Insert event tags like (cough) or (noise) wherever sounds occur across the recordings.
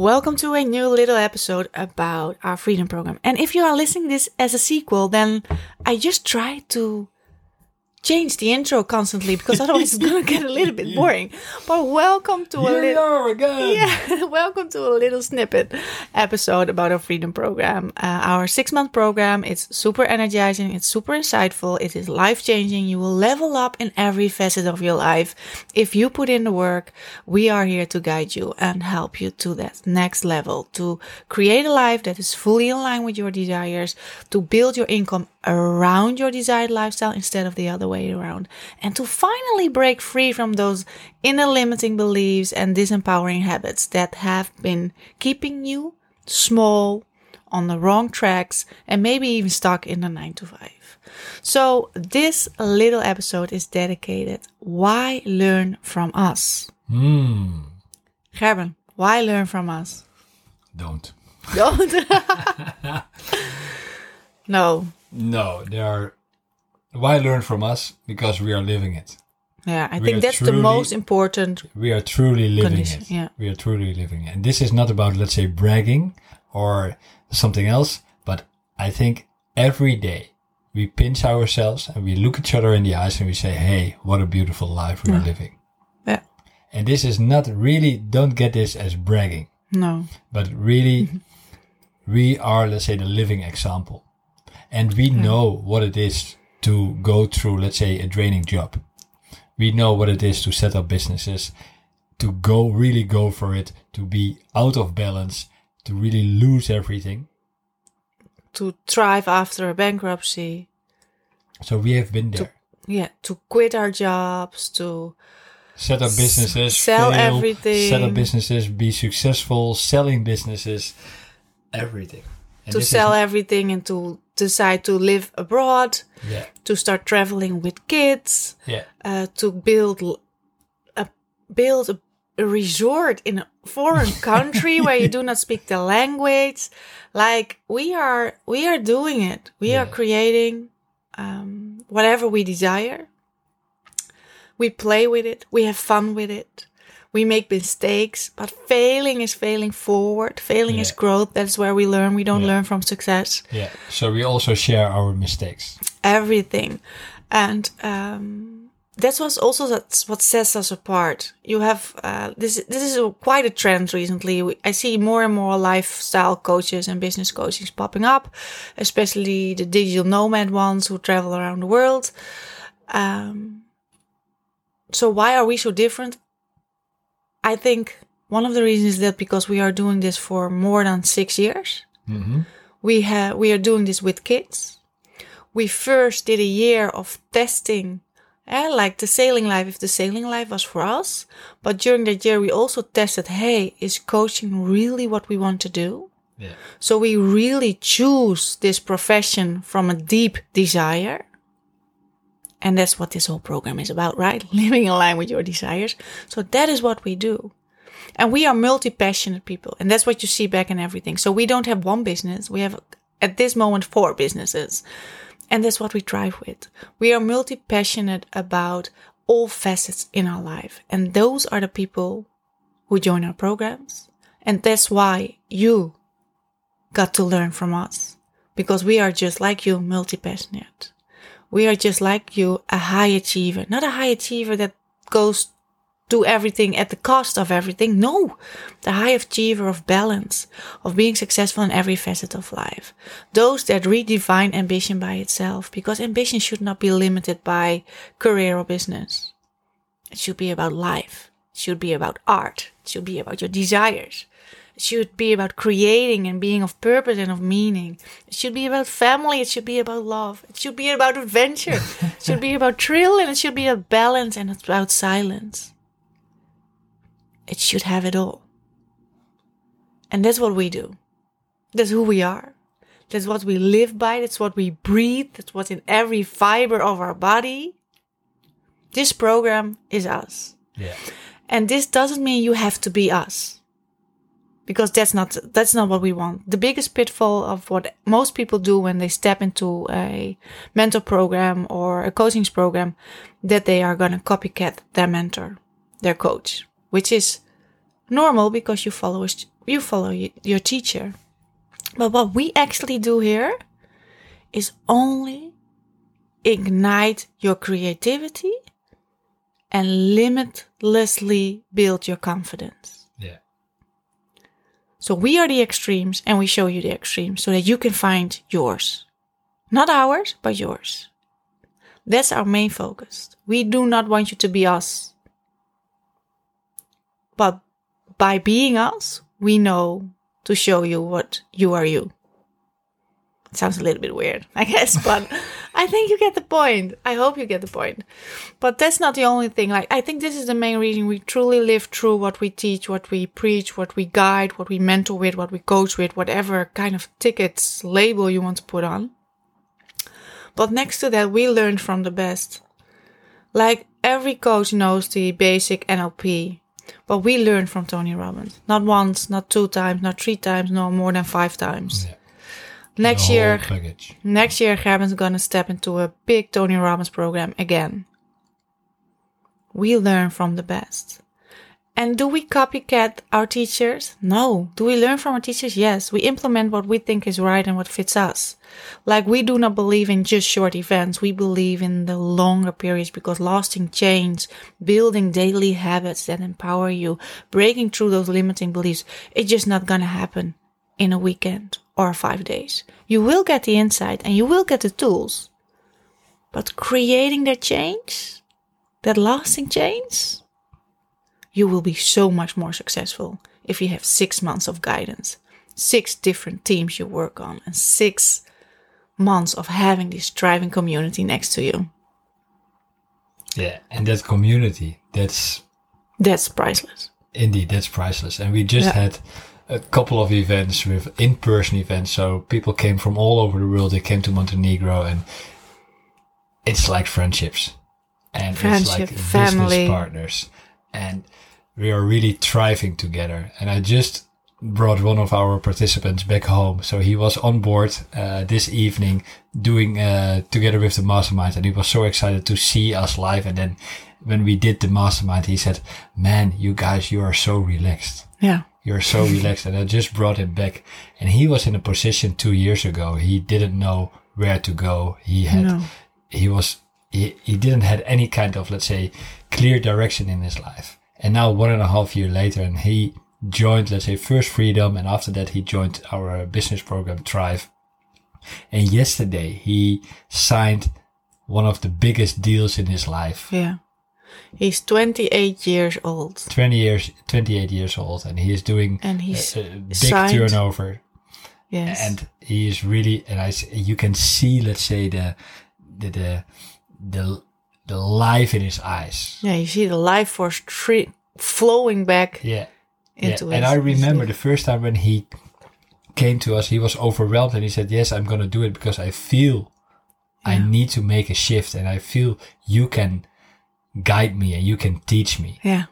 Welcome to a new little episode about our freedom program. And if you are listening this as a sequel, then I just try to change the intro constantly because otherwise it's gonna get a little bit (laughs) boring. But welcome to Here a we little again. (laughs) yeah, welcome to a little snippet episode about our freedom program. Uh, our six month program. It's super energizing. It's super insightful. It is life changing. You will level up in every facet of your life. If you put in the work, we are here to guide you and help you to that next level to create a life that is fully in line with your desires, to build your income around your desired lifestyle instead of the other way around, and to finally break free from those inner limiting beliefs and disempowering habits that have been keeping you small, on the wrong tracks, and maybe even stuck in the 9 to 5. So, this little episode is dedicated why learn from us. Hmm. Gerben, why learn from us? Don't. Don't. (laughs) (laughs) no. No, there are. Why learn from us? Because we are living it. Yeah, I We think that's the most important. We are truly living Condition, it. yeah. We are truly living it. And this is not about, let's say, bragging or something else, but I think every day we pinch ourselves and we look each other in the eyes and we say, hey, what a beautiful life we are living. Yeah. And this is not really, don't get this as bragging. No. but really mm-hmm. we are let's say the living example and we know what it is to go through let's say a draining job we know what it is to set up businesses to go really go for it to be out of balance to really lose everything To thrive after a bankruptcy. so we have been there Yeah, to quit our jobs, to set up businesses sell fail, everything. set up businesses be successful selling businesses everything And to sell everything and to decide to live abroad, yeah to start traveling with kids, yeah uh, to build a build a, a resort in a foreign (laughs) country where you do not speak the language. Like we are, we are doing it. We are creating um, whatever we desire. We play with it. We have fun with it. We make mistakes, but failing is failing forward. Failing is growth. That's where we learn. We don't Yeah. learn from success. Yeah. So we also share our mistakes. Everything. And um, that's what's also that's what sets us apart. You have uh, this this is a, quite a trend recently. We- i see more and more lifestyle coaches and business coaches popping up especially the digital nomad ones who travel around the world. Um, so why are we so different i think one of the reasons is that because we are doing this for more than six years hmm we have we are doing this with kids. We first did a year of testing eh, like the sailing life if the sailing life was for us. But during that year we also tested hey is coaching really what we want to do? Yeah. So we really choose this profession from a deep desire and that's what this whole program is about right? (laughs) Living in line with your desires. So that is what we do. And we are multi-passionate people. And that's what you see back in everything. So we don't have one business. We have at this moment four businesses. And that's what we drive with. We are multi-passionate about all facets in our life. And those are the people who join our programs. And that's why you got to learn from us. Because we are just like you multi-passionate we are just like you a high achiever not a high achiever that goes do everything at the cost of everything. No, the high achiever of balance, of being successful in every facet of life. Those that redefine ambition by itself, because ambition should not be limited by career or business. It should be about life. It should be about art. It should be about your desires. It should be about creating and being of purpose and of meaning. It should be about family. It should be about love. It should be about adventure. it should be (laughs) about thrill and it should be about balance and it's about silence. It should have it all. And that's what we do. That's who we are. That's what we live by. That's what we breathe. That's what's in every fiber of our body. This program is us. yeah And this doesn't mean you have to be us. Because that's not that's not what we want. The biggest pitfall of what most people do when they step into a mentor program or a coaching program that they are going to copycat their mentor, their coach, which is normal because you follow you follow your teacher. But what we actually do here is only ignite your creativity and limitlessly build your confidence. So we are the extremes and we show you the extremes so that you can find yours. Not ours, but yours. That's our main focus. We do not want you to be us. But by being us, we know to show you what you are you. It sounds a little bit weird, I guess, (laughs) but I think you get the point. I hope you get the point. But that's not the only thing. Like, I think this is the main reason we truly live through what we teach, what we preach, what we guide, what we mentor with, what we coach with, whatever kind of tickets label you want to put on. But next to that, we learn from the best. Like every coach knows the basic NLP, but we learn from Tony Robbins. Not once, not two times, not three times, no more than five times. Yeah. Next year, package. next year, Gerben's gonna step into a big Tony Robbins program again. We learn from the best. And do we copycat our teachers? No. Do we learn from our teachers? Yes. We implement what we think is right and what fits us. Like we do not believe in just short events. We believe in the longer periods because lasting change, building daily habits that empower you, breaking through those limiting beliefs, it's just not gonna happen in a weekend or five days. You will get the insight and you will get the tools. But creating that change, that lasting change, you will be so much more successful if you have six months of guidance, six different teams you work on, and six months of having this thriving community next to you. Yeah. And that community, that's That's priceless. Indeed, that's priceless. And we just Yeah. had a couple of events with in-person events. So people came from all over the world. They came to Montenegro and it's like friendships and Friendship, it's like family. business partners and we are really thriving together. And I just brought one of our participants back home. So he was on board, uh, this evening doing, uh, together with the mastermind and he was so excited to see us live. And then when we did the mastermind, he said, man, you guys, you are so relaxed. Yeah. You're so relaxed. And I just brought him back. And he was in a position two years ago. He didn't know where to go. He had, No. he was, he, he didn't had any kind of, let's say, clear direction in his life. And now one and a half year later, and he joined, let's say, First Freedom. And after that, he joined our business program, Thrive. And yesterday he signed one of the biggest deals in his life. Yeah. He's 28 years old. 20 years, 28 years old, and he is doing And he's a, a big signed- turnover. Yes. And he is really, and I, you can see, let's say, the, the, the, the, the life in his eyes. yeah, you see the life force tre- flowing back Yeah. into yeah. his And I remember the first time when he came to us, he was overwhelmed and he said, Yes, I'm going to do it because I feel I need to make a shift and I feel you can guide me and you can teach me. Yeah.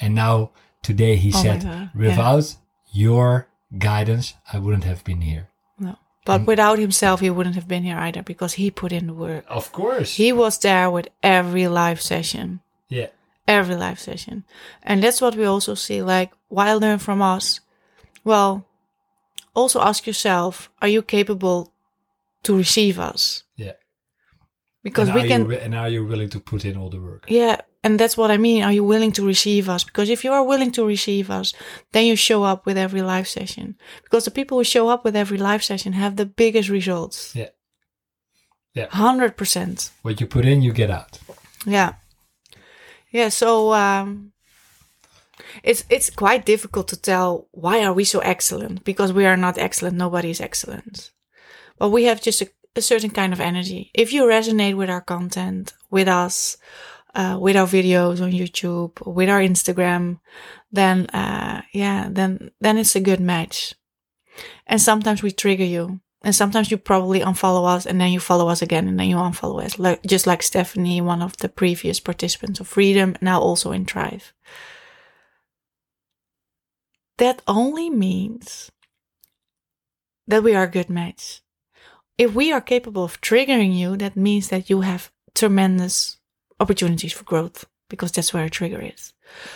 And now today he Oh said, God, yeah. without your guidance, I wouldn't have been here. No. But without himself, he wouldn't have been here either because he put in the work. Of course. He was there with every live session, yeah. every live session. And that's what we also see. Like, why learn from us? Well, also ask yourself, are you capable to receive us? Yeah. Because and we can, You, and are you willing to put in all the work? yeah. And that's what I mean. Are you willing to receive us? Because if you are willing to receive us, then you show up with every live session. Because the people who show up with every live session have the biggest results. Yeah. Yeah. 100%. What you put in, you get out. Yeah. Yeah, so um it's it's quite difficult to tell why are we so excellent because we are not excellent, nobody is excellent. But we have just a, a certain kind of energy. If you resonate with our content, with us, uh, with our videos on YouTube, with our Instagram, then uh yeah, then then it's a good match. And sometimes we trigger you. And sometimes you probably unfollow us and then you follow us again and then you unfollow us. Like, just like Stephanie, one of the previous participants of Freedom, now also in Thrive. That only means that we are a good match. If we are capable of triggering you, that means that you have tremendous opportunities for growth because that's where a trigger is.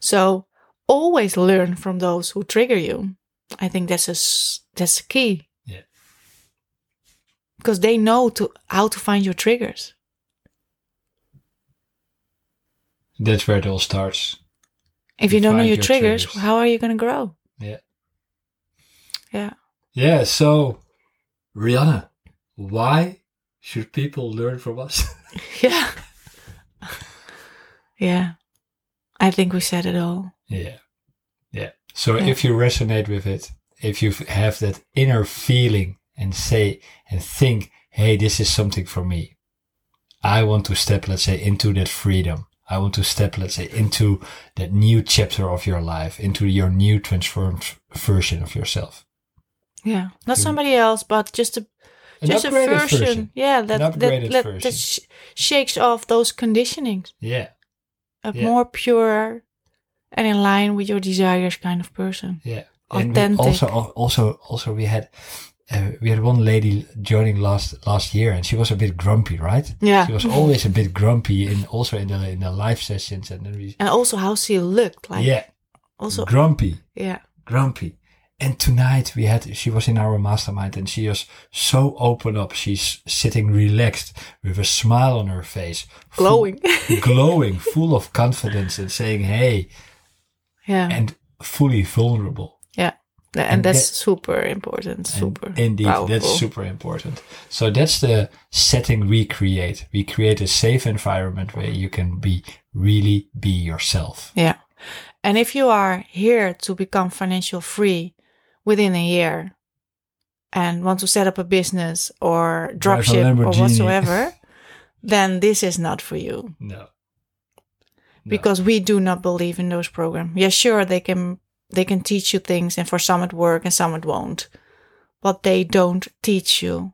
So always learn from those who trigger you I think that's a that's the key. Yeah. Because they know to how to find your triggers. That's where it all starts. If You you don't know your, your triggers, triggers. how are you going to grow? Yeah. Yeah. Yeah. So, Rianne, why should people learn from us? (laughs) Yeah. yeah. I think we said it all. yeah. Yeah. So Yeah. if you resonate with it, if you have that inner feeling and say and think, hey, this is something for me. I want to step, let's say, into that freedom. I want to step, let's say, into that new chapter of your life, into your new transformed version of yourself. Yeah. Not somebody else, but just a An just a version. version. Yeah, that that, that, that sh- shakes off those conditionings. Yeah. A Yeah. more pure and in line with your desires kind of person. Yeah. And Authentic. also, also, also, we had, uh, we had one lady joining last last year, and she was a bit grumpy, right? Yeah. She was always a bit grumpy, in also in the in the live sessions, and then we, And also how she looked like. yeah, Also, grumpy, yeah. grumpy. And tonight we had, she was in our mastermind, and she was so open up. She's sitting relaxed with a smile on her face, full- Glowing. (laughs) glowing, full of confidence, and saying, "Hey," yeah. and fully vulnerable. yeah. And, and that's that- super important. Super. Indeed, powerful. that's super important. So that's the setting we create. We create a safe environment where you can be really be yourself. Yeah. And if you are here to become financial free within a year and want to set up a business or dropship or whatsoever, (laughs) then this is not for you No. No. because we do not believe in those programs. Yeah, sure, they can they can teach you things and for some it work and some it won't. But they don't teach you,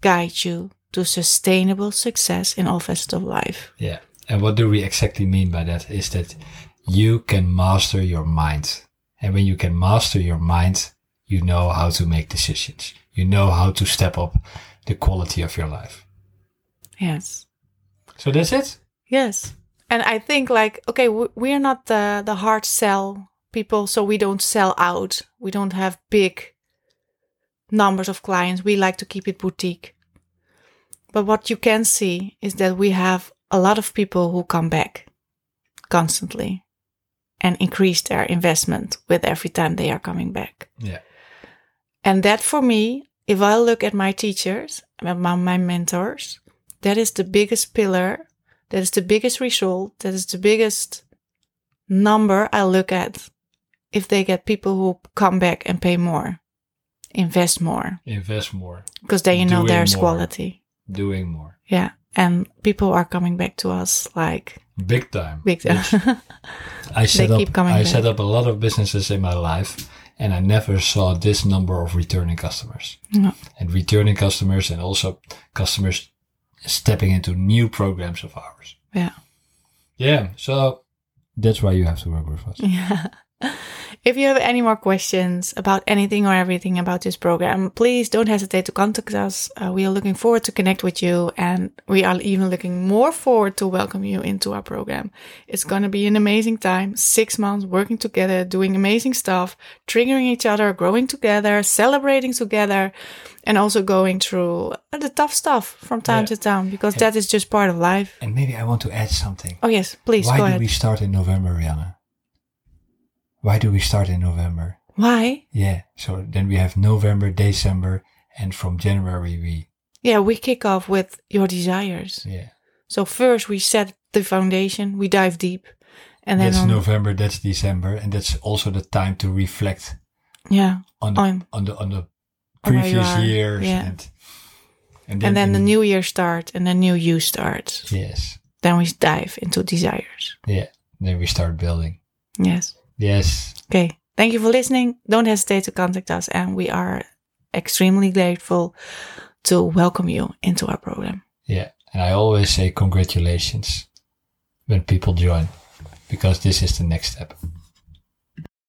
guide you to sustainable success in all facets of life. Yeah. And what do we exactly mean by that? Is that you can master your mind. And when you can master your mind, you know how to make decisions. You know how to step up the quality of your life. Yes. So that's it. Yes. And I think like, okay, we're not the, the hard sell people, so we don't sell out. We don't have big numbers of clients. We like to keep it boutique. But what you can see is that we have a lot of people who come back constantly and increase their investment with every time they are coming back. Yeah. And that for me, if I look at my teachers, my, my mentors, that is the biggest pillar, that is the biggest result, that is the biggest number I look at if they get people who come back and pay more, invest more, Invest more, because then you know Doing there's more. quality. doing more. Yeah. And people are coming back to us like Big time. big time. (laughs) I set up I back. set up a lot of businesses in my life and I never saw this number of returning customers. No. And returning customers and also customers stepping into new programs of ours. Yeah. Yeah. So that's why you have to work with us. (laughs) Yeah. (laughs) If you have any more questions about anything or everything about this program, please don't hesitate to contact us. Uh, we are looking forward to connect with you and we are even looking more forward to welcome you into our program. It's going to be an amazing time. Six months working together, doing amazing stuff, triggering each other, growing together, celebrating together, and also going through the tough stuff from time Yeah. to time because that is just part of life. And maybe I want to add something. Oh, yes, please why ahead. we start in November, Rianne? Why do we start in November? Why? Yeah. So then we have November, December, and from January we Yeah, we kick off with your desires. yeah. So first we set the foundation, we dive deep, and then that's on, November, that's December, and that's also the time to reflect yeah, on the on on the on the on previous are, years yeah. and and then, and then the new year starts, and the new you starts. yes Then we dive into desires. yeah then we start building Yes. Yes Okay. Thank you for listening. Don't hesitate to contact us, and we are extremely grateful to welcome you into our program. yeah and I always say congratulations when people join because this is the next step